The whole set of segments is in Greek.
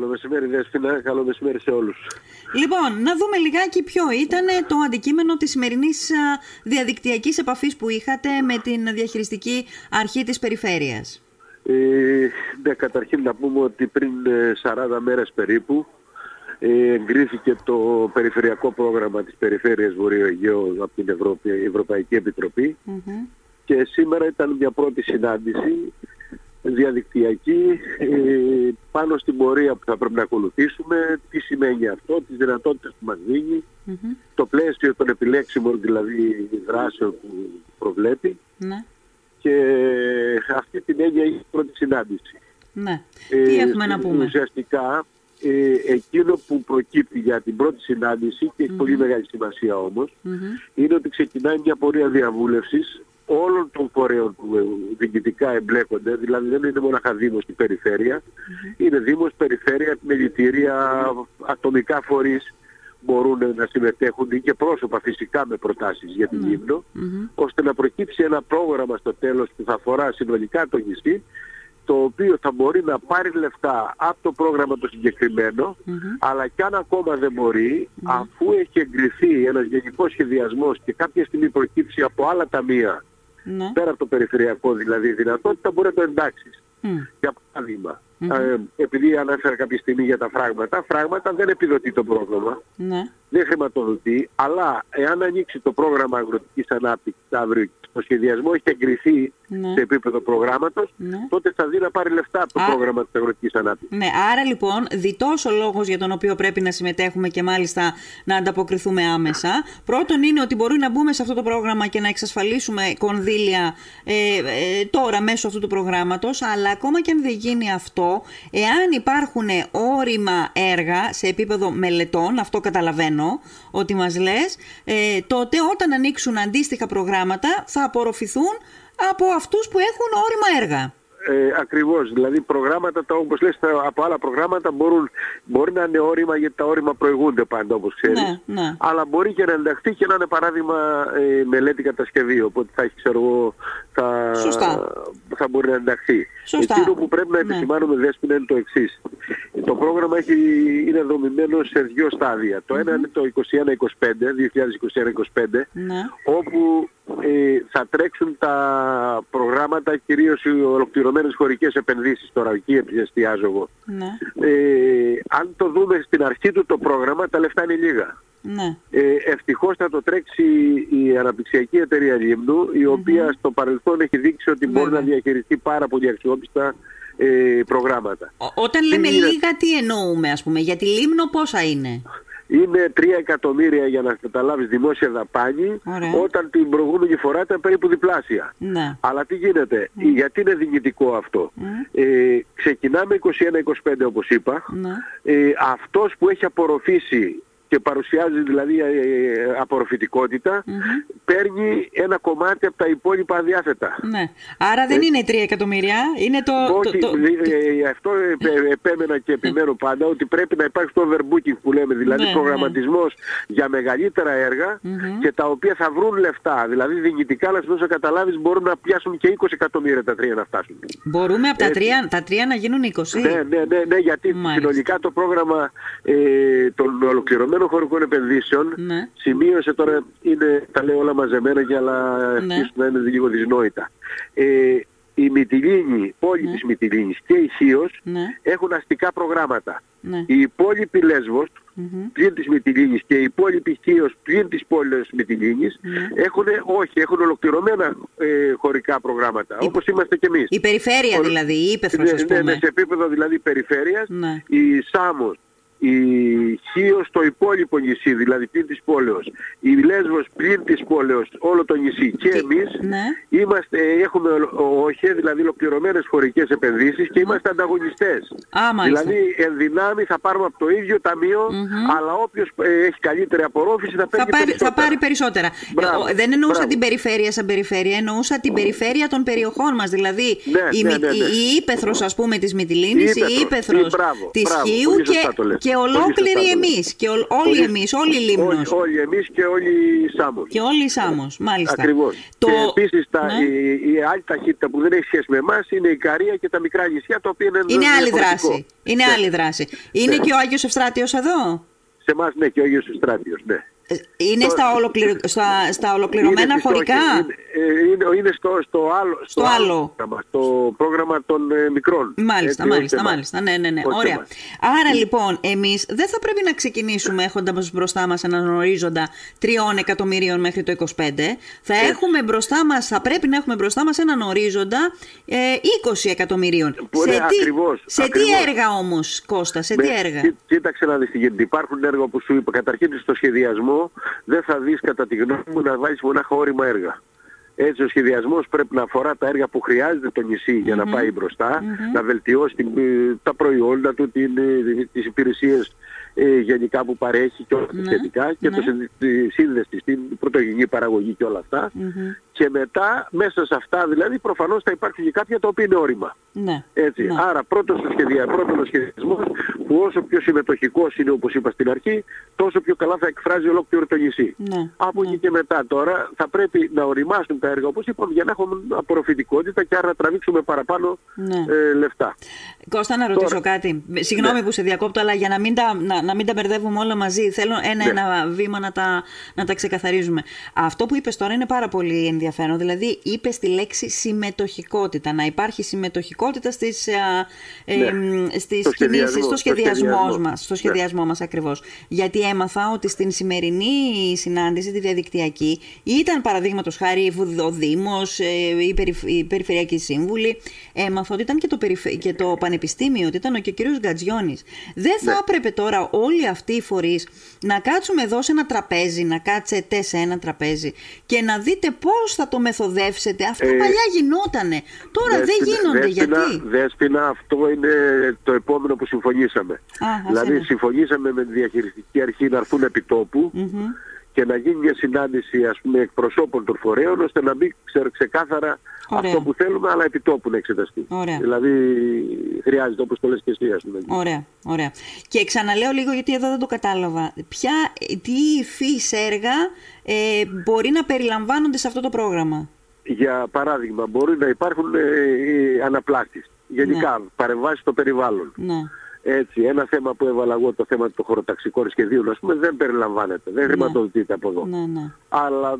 Καλό μεσημέρι Δέσποινα, καλό μεσημέρι σε όλους. Λοιπόν, να δούμε λιγάκι ποιο ήταν το αντικείμενο της σημερινής διαδικτυακής επαφής που είχατε με την διαχειριστική αρχή της περιφέρειας. Ε, ναι, καταρχήν να πούμε ότι πριν 40 ε, μέρες περίπου ε, εγκρίθηκε το περιφερειακό πρόγραμμα της Περιφέρειας Βορείου Αιγαίου από την Ευρωπαϊκή και σήμερα ήταν μια πρώτη συνάντηση διαδικτυακή ε, πάνω στην πορεία που θα πρέπει να ακολουθήσουμε, τι σημαίνει αυτό, τις δυνατότητες που μας δινει το πλαίσιο των επιλέξιμων δηλαδή δράσεων που προβλέπει ναι. και αυτή την έννοια έχει πρώτη συνάντηση. Ναι. Ε, τι έχουμε να πούμε; Ουσιαστικά ε, εκείνο που προκύπτει για την πρώτη συνάντηση και εχει πολύ μεγάλη σημασία είναι ότι ξεκινάει μια πορεία διαβούλευσης όλων των φορέων που διοικητικά εμπλέκονται, δηλαδή δεν είναι μόνο Δήμος η περιφέρεια, είναι Δήμος, Περιφέρεια, επιμελητήρια, ατομικά φορείς μπορούν να συμμετέχουν και πρόσωπα φυσικά με προτάσεις για την λιμνο ώστε να προκύψει ένα πρόγραμμα στο τέλος που θα αφορά συνολικά το νησί, το οποίο θα μπορεί να πάρει λεφτά από το πρόγραμμα το συγκεκριμένο, αλλά και αν ακόμα δεν μπορει αφού έχει εγκριθεί ένας γενικός σχεδιασμός και κάποια στιγμή προκύψει από άλλα ταμεία ναι. πέρα από το περιφερειακό δηλαδή δυνατότητα μπορεί να το εντάξεις. Mm. Για παράδειγμα, ε, επειδή ανέφερα κάποια στιγμή για τα φράγματα, φράγματα δεν επιδοτεί το πρόγραμμα, ναι. δεν χρηματοδοτεί, αλλά εάν ανοίξει το πρόγραμμα αγροτικής ανάπτυξης αύριο το σχεδιασμός έχει εγκριθεί ναι. σε επίπεδο προγράμματος, ναι. τότε θα δει να πάρει λεφτά από το πρόγραμμα της αγροτικής ανάπτυξης. Ναι, άρα λοιπόν, διτός ο λόγος για τον οποίο πρέπει να συμμετέχουμε και μάλιστα να ανταποκριθούμε άμεσα. Πρώτον είναι ότι μπορεί να μπούμε σε αυτό το πρόγραμμα και να εξασφαλίσουμε κονδύλια ε, ε, τώρα μέσω αυτού του προγράμματος, αλλά ακόμα και αν δεν γίνει αυτό, εάν υπάρχουν όρημα έργα σε επίπεδο μελετών, αυτό καταλαβαίνω ότι μας λες, ε, τότε όταν ανοίξουν αντίστοιχα προγράμματα θα απορροφηθούν από αυτούς που έχουν όρημα έργα. Ε, ακριβώς, δηλαδή προγράμματα, τα, όπως λες, από άλλα προγράμματα μπορούν, μπορεί να είναι όρημα γιατί τα όρημα προηγούνται πάντα όπως ξέρεις. Ναι, ναι. Αλλά μπορεί και να ενταχθεί και να είναι παράδειγμα ε, μελέτη κατασκευή, οπότε θα έχει ξέρω εγώ, θα, θα μπορεί να ενταχθεί. Σωστά. Εκείνο που πρέπει να ναι. επισημάνουμε δέσποινα είναι το εξής. Το πρόγραμμα έχει, είναι δομημένο σε δύο στάδια. Το ένα είναι το 21-25, 2021-25, ναι. όπου ε, θα τρέξουν τα προγράμματα κυρίως οι ολοκληρωμένες χωρικές επενδύσεις τώρα εκεί εστιάζω εγώ. Ναι. Ε, αν το δούμε στην αρχή του το πρόγραμμα τα λεφτά είναι λίγα. Ναι. Ε, ευτυχώς θα το τρέξει η αναπτυξιακή εταιρεία Λίμνου η οποία στο παρελθόν έχει δείξει ότι μπορεί να διαχειριστεί πάρα πολύ αξιόπιστα ε, προγράμματα. όταν λέμε λίγα τι εννοούμε ας πούμε, για τη Λίμνο πόσα είναι; Είναι 3 εκατομμύρια για να καταλάβεις δημόσια δαπάνη όταν την προηγούμενη φορά ήταν περίπου διπλάσια. Ναι. Αλλά τι γίνεται, γιατί είναι διοικητικό αυτό; Ε, ξεκινάμε 21-25 όπως είπα. Ναι. Ε, αυτός που έχει απορροφήσει και παρουσιάζει δηλαδή ε, ε, απορροφητικότητα, παίρνει ένα κομμάτι από τα υπόλοιπα αδιάθετα. Ναι. Άρα δεν ε, είναι 3 εκατομμύρια, είναι το... Όχι, το, αυτό επέμενα και επιμένω πάντα, ότι πρέπει να υπάρχει το overbooking που λέμε, δηλαδή ναι, προγραμματισμός ναι. για μεγαλύτερα έργα και τα οποία θα βρουν λεφτά. Δηλαδή δυνητικά, να σου δώσω καταλάβεις, μπορούν να πιάσουν και 20 εκατομμύρια τα τρία να φτάσουν. Μπορούμε από τα τρία, τα τρία να γίνουν 20. Ναι, ναι, ναι, ναι γιατί Μάλιστα. συνολικά το πρόγραμμα ε, των ολοκληρωμένων των χωρικών επενδύσεων ναι. σημείωσε τώρα, είναι, τα λέω όλα μαζεμένα για αλλά ναι. να είναι λίγο δυσνόητα. Ε, η Μυτιλίνη, πόλη ναι. της Μυτιλίνης και η Χίος ναι. έχουν αστικά προγράμματα. Ναι. Η υπόλοιπη Λέσβος mm-hmm. πλην της Μυτιλίνης και η υπόλοιπη Χίος πλην της πόλης Μυτιλίνης ναι. έχουν, όχι, έχουν ολοκληρωμένα ε, χωρικά προγράμματα, η... όπως είμαστε κι εμείς. Η περιφέρεια δηλαδή, η ύπεθρος, ναι, ναι, ναι, σε επίπεδο δηλαδή περιφέρειας, ναι. η Σάμος, η Χίος το υπόλοιπο νησί, δηλαδή πλην της πόλεως, η Λέσβος πλην της πόλεως, όλο το νησί και εμείς ναι. είμαστε, έχουμε όχι, δηλαδή ολοκληρωμένες χωρικές επενδύσεις και είμαστε ανταγωνιστές. Α, δηλαδή εν δυνάμει θα πάρουμε από το ίδιο αλλά όποιος ε, έχει καλύτερη απορρόφηση θα, θα, πάρει, θα πάρει περισσότερα. Ε, δεν εννοούσα την περιφέρεια σαν περιφέρεια, εννοούσα την περιφέρεια των περιοχών μας, δηλαδή ναι, η, ναι, ναι, η, η ύπεθρος ας πούμε της Μυτιλίνης, η ύπεθρος της Χίου και, Και ολόκληροι εμείς. Και ο, όλοι εμείς, όλοι οι Λίμνος. Όλοι, όλοι εμείς και όλοι οι Σάμος. Και όλοι οι Σάμος, μάλιστα. Ακριβώς. Το... Και επίσης Ναι. η, η άλλη ταχύτητα που δεν έχει σχέση με εμάς είναι η Καρία και τα μικρά νησιά, τα οποία είναι. Είναι άλλη διαφορετικό. δράση. Είναι Ναι. άλλη δράση. Είναι και ο Άγιος Ευστράτιος εδώ; Σε εμάς ναι, και ο Άγιος Στράτιος, ναι. Ε, Είναι Το- στα, ολοκληρω... στα, στα ολοκληρωμένα Είναι στη χωρικά; στόχη, Είναι, ε, είναι, είναι στο, στο άλλο, Στο άλλο. πρόγραμμα, στο πρόγραμμα των ε, μικρών. Μάλιστα, Έτσι, όχι μάλιστα, εμάς. μάλιστα. Ναι, ναι, ναι. Όχι Ωραία. εμάς. Άρα λοιπόν, εμείς δεν θα πρέπει να ξεκινήσουμε έχοντας μπροστά μας έναν ορίζοντα 3 εκατομμυρίων μέχρι το 25. Θα έχουμε μπροστά μα, θα πρέπει να έχουμε μπροστά μας έναν ορίζοντα ε, 20 εκατομμυρίων. Που είναι ακριβώς, σε ακριβώς. τι έργα όμως, Κώστα, σε τι Με- έργα; κοί- Κοίταξε να δεις τι γίνεται. Υπάρχουν έργα που σου είπα. Καταρχήν στο σχεδιασμό δεν θα δεις κατά τη γνώμη μου να βάλεις μονάχα όρημα έργα. Έτσι ο σχεδιασμός πρέπει να αφορά τα έργα που χρειάζεται το νησί για να πάει μπροστά, να βελτιώσει την, ε, τα προϊόντα του, την, ε, τις υπηρεσίες ε, γενικά που παρέχει και όλα τα Ναι, σχετικά και ναι. το συνδε- τη σύνδεση στην πρωτογενή παραγωγή και όλα αυτά. Και μετά μέσα σε αυτά δηλαδή προφανώς θα υπάρχουν και κάποια τα οποία είναι όρημα. Ναι. Έτσι. ναι. Άρα πρώτος ο, σχεδια... πρώτον ο σχεδιασμός που όσο πιο συμμετοχικός είναι όπως είπα στην αρχή τόσο πιο καλά θα εκφράζει ολόκληρο το νησί. Ναι, Από εκεί και μετά τώρα θα πρέπει να οριμάσουν τα έργα όπως είπαμε για να έχουμε απορροφητικότητα και άρα να τραβήξουμε παραπάνω Ναι. ε, λεφτά. Κώστα, να ρωτήσω Τώρα- κάτι. Συγγνώμη Ναι. που σε διακόπτω, αλλά για να μην τα, να, να μην τα μπερδεύουμε όλα μαζί, θέλω Ναι. ένα-ένα βήμα να τα, να τα ξεκαθαρίζουμε. Αυτό που είπες τώρα είναι πάρα πολύ ενδιαφέρον. Δηλαδή, είπες τη λέξη συμμετοχικότητα. Να υπάρχει συμμετοχικότητα στις, α, ε, Ναι. μ, στις Στο κινήσεις, σχεδιασμό, στο στο σχεδιασμό σχεδιασμός. μας. Στο Ναι. σχεδιασμό μας ακριβώς. Γιατί έμαθα ότι στην σημερινή συνάντηση, τη διαδικτυακή, ήταν παραδείγματος χάρη ο Δήμος, ε, η, περιφ- η Περιφερειακή Σύμβουλη, έμαθα ότι ήταν και το, περιφε- και το Πανεπιστήμιο, ότι ήταν και ο κύριος Γκατζιώνης. Δεν θα Ναι. έπρεπε τώρα όλοι αυτοί οι φορείς να κάτσουμε εδώ σε ένα τραπέζι, να κάτσετε σε ένα τραπέζι και να δείτε πώς θα το μεθοδεύσετε. Αυτό Ε, παλιά γινότανε. Τώρα δεν Δέσποινα- γίνονται. Δέσποινα- Γιατί; Δέσποινα, αυτό είναι το επόμενο που συμφωνήσαμε. Α, ας δηλαδή είναι. συμφωνήσαμε με τη διαχειριστική αρχή να έρθουν επί τόπου και να γίνει μια συνάντηση ας πούμε εκπροσώπων των φορέων ώστε να μπει ξε- ξεκάθαρα Ωραία. αυτό που θέλουμε αλλά επί τόπου να εξεταστεί. Ωραία. Δηλαδή χρειάζεται όπως το λες και εσύ ας πούμε. Ωραία, ωραία. Και ξαναλέω λίγο γιατί εδώ δεν το κατάλαβα. Ποια, τι υφής έργα ε, μπορεί να περιλαμβάνονται σε αυτό το πρόγραμμα; Για παράδειγμα μπορεί να υπάρχουν ε, ε, αναπλάσεις. Γενικά παρεμβάσεις στο περιβάλλον. Ναι. Έτσι, ένα θέμα που έβαλα εγώ, το θέμα των χωροταξικών σχεδίων, ας πούμε, δεν περιλαμβάνεται, δεν χρηματοδοτείται από εδώ. Ναι, ναι. Αλλά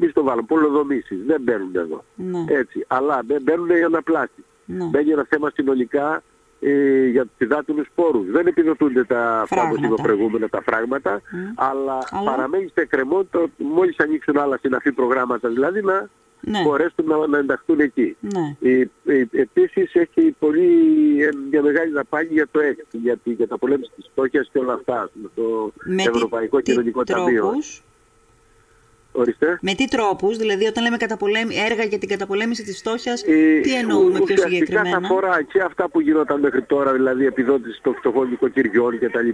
μη στο βάλω, πολυδομήσεις δεν μπαίνουν εδώ. Ναι. Έτσι, αλλά μπαι- μπαίνουν οι αναπλάσεις. Ναι. Μπαίνει ένα θέμα συνολικά ε, για τους υδάτινους πόρους. Δεν επιδοτούνται τα αυτά όπως είπα Φράγματα. προηγούμενα τα φράγματα, αλλά, Αλλά- παραμένει σε εκκρεμότητα ότι μόλις ανοίξουν άλλα συναφή προγράμματα, δηλαδή να Ναι. μπορέσουν να, να ενταχθούν εκεί. Ναι. Ε, ε, επίσης έχει πολύ, ε, μια μεγάλη δαπάνη για το ΕΚΤ, για, τη- για τα πολέμηση της φτώχειας και όλα αυτά, με το Με τι- Ευρωπαϊκό τι Κοινωνικό Ταμείο. τρόπους, Ορίστε. με τι τρόπους, δηλαδή όταν λέμε καταπολέμη, έργα για την καταπολέμηση της φτώχειας, Ε, τι εννοούμε πιο ουσιαστικά συγκεκριμένα; θα αφορά και αυτά που γινόταν μέχρι τώρα, δηλαδή επιδότηση των φτωχών νοικοκυριών κτλ.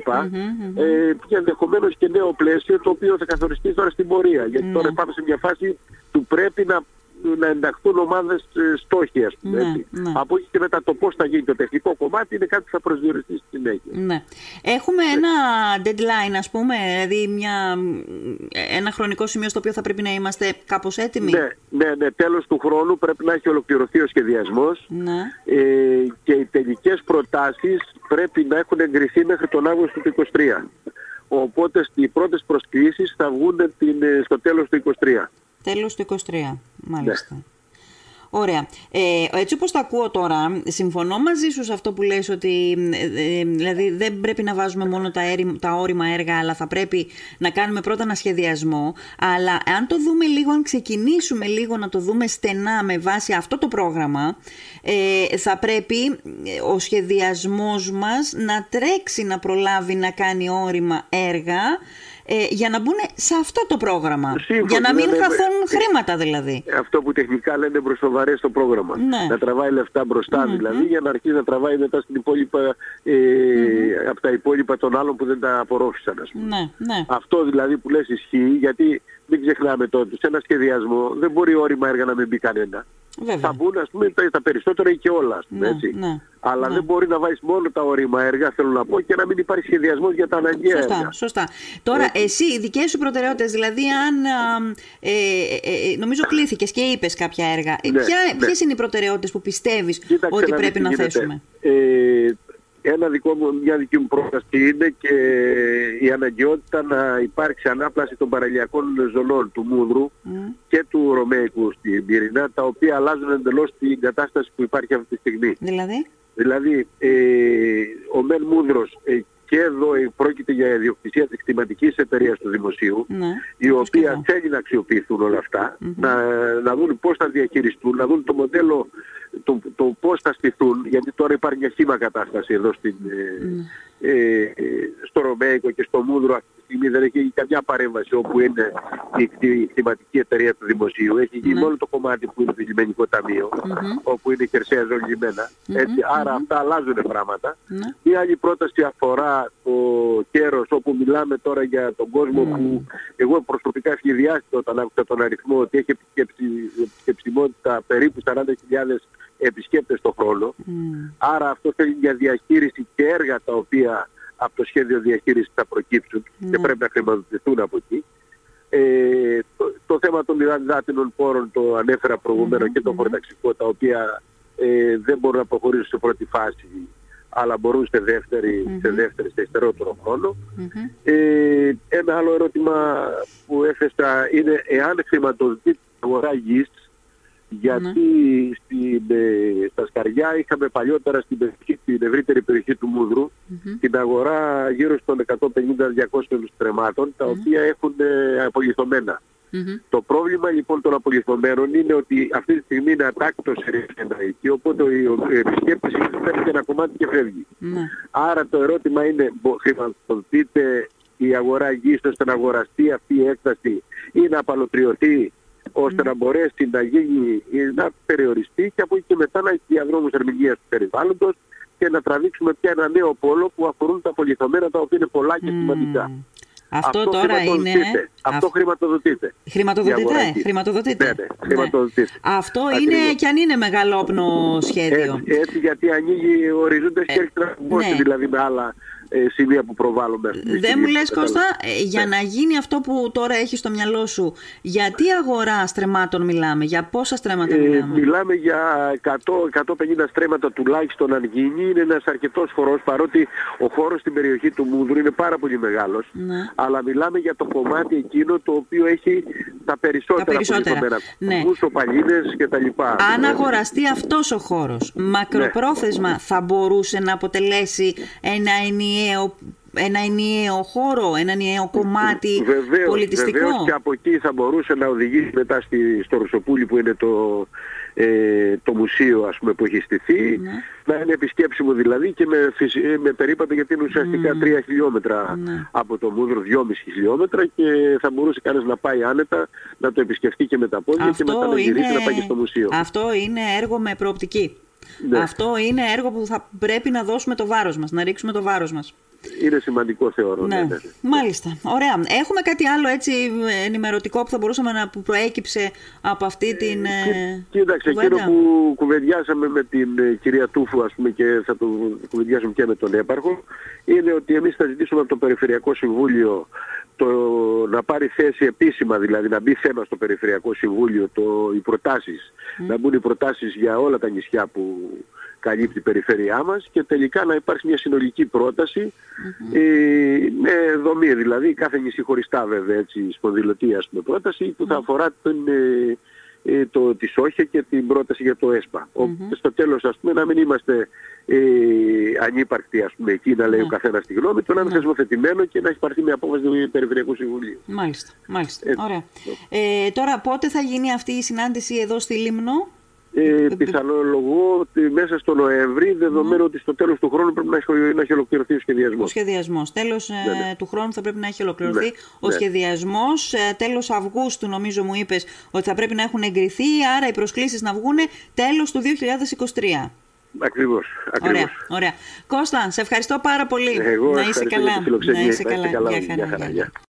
Ε, και ενδεχομένως και νέο πλαίσιο το οποίο θα καθοριστεί τώρα στην πορεία. Γιατί Ναι. τώρα πάμε σε μια φάση που πρέπει να, να ενταχθούν ομάδες ε, στόχοι, ας πούμε. Ναι, έτσι. ναι. Από εκεί και μετά το πώς θα γίνει το τεχνικό κομμάτι είναι κάτι που θα προσδιοριστεί στη συνέχεια. Ναι. Έχουμε ένα deadline, ας πούμε, δηλαδή μια, ένα χρονικό σημείο στο οποίο θα πρέπει να είμαστε κάπως έτοιμοι; Ναι, ναι, ναι, τέλος του χρόνου πρέπει να έχει ολοκληρωθεί ο σχεδιασμός Ναι. ε, και οι τελικές προτάσεις πρέπει να έχουν εγκριθεί μέχρι τον Αύγουστο του 2023. Οπότε οι πρώτες προσκλήσεις θα βγουν την, ε, στο τέλος του 2023. Τέλος του 23, μάλιστα. Ναι. Ωραία. Ε, έτσι όπως το ακούω τώρα, συμφωνώ μαζί σου σε αυτό που λες ότι ε, ε, δηλαδή δεν πρέπει να βάζουμε μόνο τα, έρη- τα όρημα έργα, αλλά θα πρέπει να κάνουμε πρώτα ένα σχεδιασμό. Αλλά αν το δούμε λίγο, αν ξεκινήσουμε λίγο να το δούμε στενά με βάση αυτό το πρόγραμμα, ε, θα πρέπει ε, ο σχεδιασμός μας να τρέξει να προλάβει να κάνει όρημα έργα ε, για να μπουν σε αυτό το πρόγραμμα. Σύμφωνοι, για να μην ναι, ναι, χαθούν ναι. χρήματα δηλαδή. Αυτό που τεχνικά λένε μπροστοβαρές στο πρόγραμμα. Ναι. Να τραβάει λεφτά μπροστά δηλαδή για να αρχίσει να τραβάει μετά στην υπόλοιπα, ε, από τα υπόλοιπα των άλλων που δεν τα απορρόφησαν ας πούμε. Ναι, ναι. Αυτό δηλαδή που λες ισχύει γιατί μην ξεχνάμε τότε σε ένα σχεδιασμό δεν μπορεί όρημα έργα να μην μπει κανένα. Βέβαια. θα μπουν ας πούμε τα, τα περισσότερα ή και όλα. Ας πούμε, Ναι, έτσι. ναι, Αλλά ναι. δεν μπορεί να βάλεις μόνο τα ορima έργα, θέλω να πω, και να μην υπάρχει σχεδιασμός για τα αναγκαία Σωστά, έργα. σωστά. Τώρα, εσύ, οι δικές σου προτεραιότητες, δηλαδή, αν. α, ε, ε, ε, νομίζω κλήθηκες και είπες κάποια έργα. Ε, Ναι, ποια, ναι. Ποιες είναι οι προτεραιότητες που πιστεύεις Κοίταξε ότι να δεις πρέπει τι να γίνεται. θέσουμε; Ε, ένα δικό μου, μια δική μου πρόταση είναι και η αναγκαιότητα να υπάρξει ανάπλαση των παραλιακών ζωνών του Μούδρου Μμ. και του Ρωμαϊκού στην Πυρηνά, τα οποία αλλάζουν εντελώς την κατάσταση που υπάρχει αυτή τη στιγμή. Δηλαδή; Δηλαδή, ε, ο Μεν Μούδρος ε, και εδώ ε, πρόκειται για ιδιοκτησία της κτηματικής εταιρείας του Δημοσίου, Ναι, η όπως και οποία εδώ. θέλει να αξιοποιηθούν όλα αυτά, να, να δουν πώς θα διαχειριστούν, να δουν το μοντέλο, το, το πώς θα στηθούν, γιατί τώρα υπάρχει μια χήμα κατάσταση εδώ στην, ε, ε, στο Ρωμαϊκό και στο Μούδρο αυτή τη στιγμή δεν έχει καμιά παρέμβαση όπου είναι η, κτη- η κτηματική εταιρεία του Δημοσίου. Έχει γίνει Ναι. μόνο το κομμάτι που είναι το λιμενικό ταμείο, όπου είναι η χερσαία ζώνη λιμένα. Έτσι, άρα αυτά αλλάζουν πράγματα. Ναι. Η άλλη πρόταση αφορά το κέρος όπου μιλάμε τώρα για τον κόσμο που εγώ προσωπικά σχεδιάστηκα όταν άκουσα τον αριθμό ότι έχει επισκεψη- επισκεψιμότητα περίπου 40.000 επισκέπτες το χρόνο. Μμ. Άρα αυτό θέλει για διαχείριση και έργα τα οποία από το σχέδιο διαχείρισης θα προκύψουν και Ναι. πρέπει να χρηματοδοτηθούν από εκεί. Ε, το, το θέμα των υδάτινων πόρων το ανέφερα προηγουμένως και το χωροταξικό τα οποία ε, δεν μπορούν να προχωρήσουν σε πρώτη φάση αλλά μπορούν σε δεύτερη, σε δεύτερη, σε υστερότερο χρόνο. Μμμ. Ε, ένα άλλο ερώτημα που έθεσα είναι εάν χρηματοδοτεί την αγορά γης γιατί στην, ε, στα Σκαριά είχαμε παλιότερα στην, περιοχή, στην ευρύτερη περιοχή του Μούδρου την αγορά γύρω των 150-200 στρεμάτων τα οποία έχουν ε, απολυθωμένα. Μμμ. Το πρόβλημα λοιπόν των απολυθωμένων είναι ότι αυτή τη στιγμή είναι ατάκτος ένα εκεί, οπότε ο, ο επισκέπτης παίρνει και ένα κομμάτι και φεύγει. Ναι. Άρα το ερώτημα είναι, μπο- χρηματοδοτείται η αγορά γης ώστε να αγοραστεί αυτή η έκταση ή να απαλωτριωθεί ώστε να μπορέσει να γίνει, ή να περιοριστεί και από εκεί και μετά να έχει διαδρόμους ερμηνείας του περιβάλλοντος και να τραβήξουμε πια ένα νέο πόλο που αφορούν τα πολυθωμένα τα οποία είναι πολλά και σημαντικά. Αυτό, τώρα είναι. χρηματοδοτείται. Αυτό αυ- χρηματοδοτείται. Η Χρηματοδοτείται. αγορά γης. Χρηματοδοτείται. Ναι, ναι, χρηματοδοτείται. Αυτό Ακριβώς. είναι και αν είναι μεγαλόπνο σχέδιο. Έτσι, έτσι γιατί ανοίγει ορίζοντες και έρχεται να μπώσει ναι. δηλαδή με άλλα ε, σημεία που προβάλλουμε. αυτή τη Δεν στιγμή, μου λες κατάλαβες. Κώστα, ε, για Ναι. να γίνει αυτό που τώρα έχει στο μυαλό σου, γιατί αγορά στρεμάτων μιλάμε, για πόσα στρέμματα Ε, μιλάμε; μιλάμε για 100-150 στρέμματα τουλάχιστον αν γίνει. Είναι ένας αρκετός χορός παρότι ο χώρος στην περιοχή του Μούδρου είναι πάρα πολύ μεγάλος. Ναι. Αλλά μιλάμε για το κομμάτι εκείνο το οποίο έχει τα περισσότερα, Τα περισσότερα. απολυθωμένα Ναι. κουμπούς, οπαλίνες και τα λοιπά. Αν αγοραστεί αυτός ο χώρος, μακροπρόθεσμα Ναι. θα μπορούσε να αποτελέσει ένα ενιαίο, ένα ενιαίο χώρο, ένα ενιαίο κομμάτι Βεβαίως, πολιτιστικό; βεβαίως και από εκεί θα μπορούσε να οδηγήσει μετά στη, στο Ρουσοπούλι που είναι το, ε, το μουσείο ας πούμε, που έχει στηθεί Ναι. να είναι επισκέψιμο δηλαδή και με, φυσι- με περίπατο γιατί είναι ουσιαστικά 3 χιλιόμετρα Ναι. από το Μούδρο, 2,5 χιλιόμετρα και θα μπορούσε κανείς να πάει άνετα να το επισκεφτεί και με τα πόδια και μετά να γυρίσει να πάει και στο μουσείο. αυτό είναι έργο με προοπτική. Ναι. Αυτό είναι έργο που θα πρέπει να δώσουμε το βάρος μας, να ρίξουμε το βάρος μας. Είναι σημαντικό θεωρώ. Ναι, ναι, ναι. μάλιστα. Ωραία. Έχουμε κάτι άλλο έτσι ενημερωτικό που θα μπορούσαμε να που προέκυψε από αυτή την. ε, Κοίταξε, κουβέντα; εκείνο που κουβεντιάσαμε με την ε, κυρία Τούφου, ας πούμε, και θα το κουβεντιάσουμε και με τον έπαρχο, είναι ότι εμείς θα ζητήσουμε από το Περιφερειακό Συμβούλιο το, να πάρει θέση επίσημα, δηλαδή να μπει θέμα στο Περιφερειακό Συμβούλιο το, οι προτάσεις, να μπουν οι προτάσεις για όλα τα νησιά που καλύπτει η περιφέρειά μας και τελικά να υπάρξει μια συνολική πρόταση ε, με δομή, δηλαδή κάθε νησί χωριστά βέβαια, έτσι, σπονδυλωτή ας πούμε πρόταση που θα αφορά τον, ε, ε, το, τη Σόχια και την πρόταση για το ΕΣΠΑ. Οπότε στο τέλος ας πούμε να μην είμαστε ε, ανύπαρκτοι ας πούμε εκεί να λέει ο καθένας τη γνώμη του, να είναι θεσμοθετημένο και να έχει πάρθει μια απόφαση του Περιφερειακού Συμβουλίου. Μάλιστα, μάλιστα. Έτσι. Ωραία. Ε, τώρα, πότε θα γίνει αυτή η συνάντηση εδώ στη Λίμνο; Ε, πιθανολογώ ότι μέσα στο Νοέμβρη, δεδομένου ότι στο τέλος του χρόνου πρέπει να έχει, να έχει ολοκληρωθεί ο Ο σχεδιασμός. σχεδιασμό. Τέλο Ναι, ναι. του χρόνου θα πρέπει να έχει ολοκληρωθεί Ναι, ο ναι. σχεδιασμός. Τέλος Αυγούστου, νομίζω, μου είπες ότι θα πρέπει να έχουν εγκριθεί. Άρα οι προσκλήσεις να βγουν τέλος του 2023. Ακριβώς, ακριβώς. Ωραία, ωραία. Κώστα, σε ευχαριστώ πάρα πολύ. Εγώ να είσαι ευχαριστώ για καλά. τη φιλοξενία. Να είσαι Να είστε καλά. καλά. Γεια Γεια χαρά, χαρά, γεια. γεια.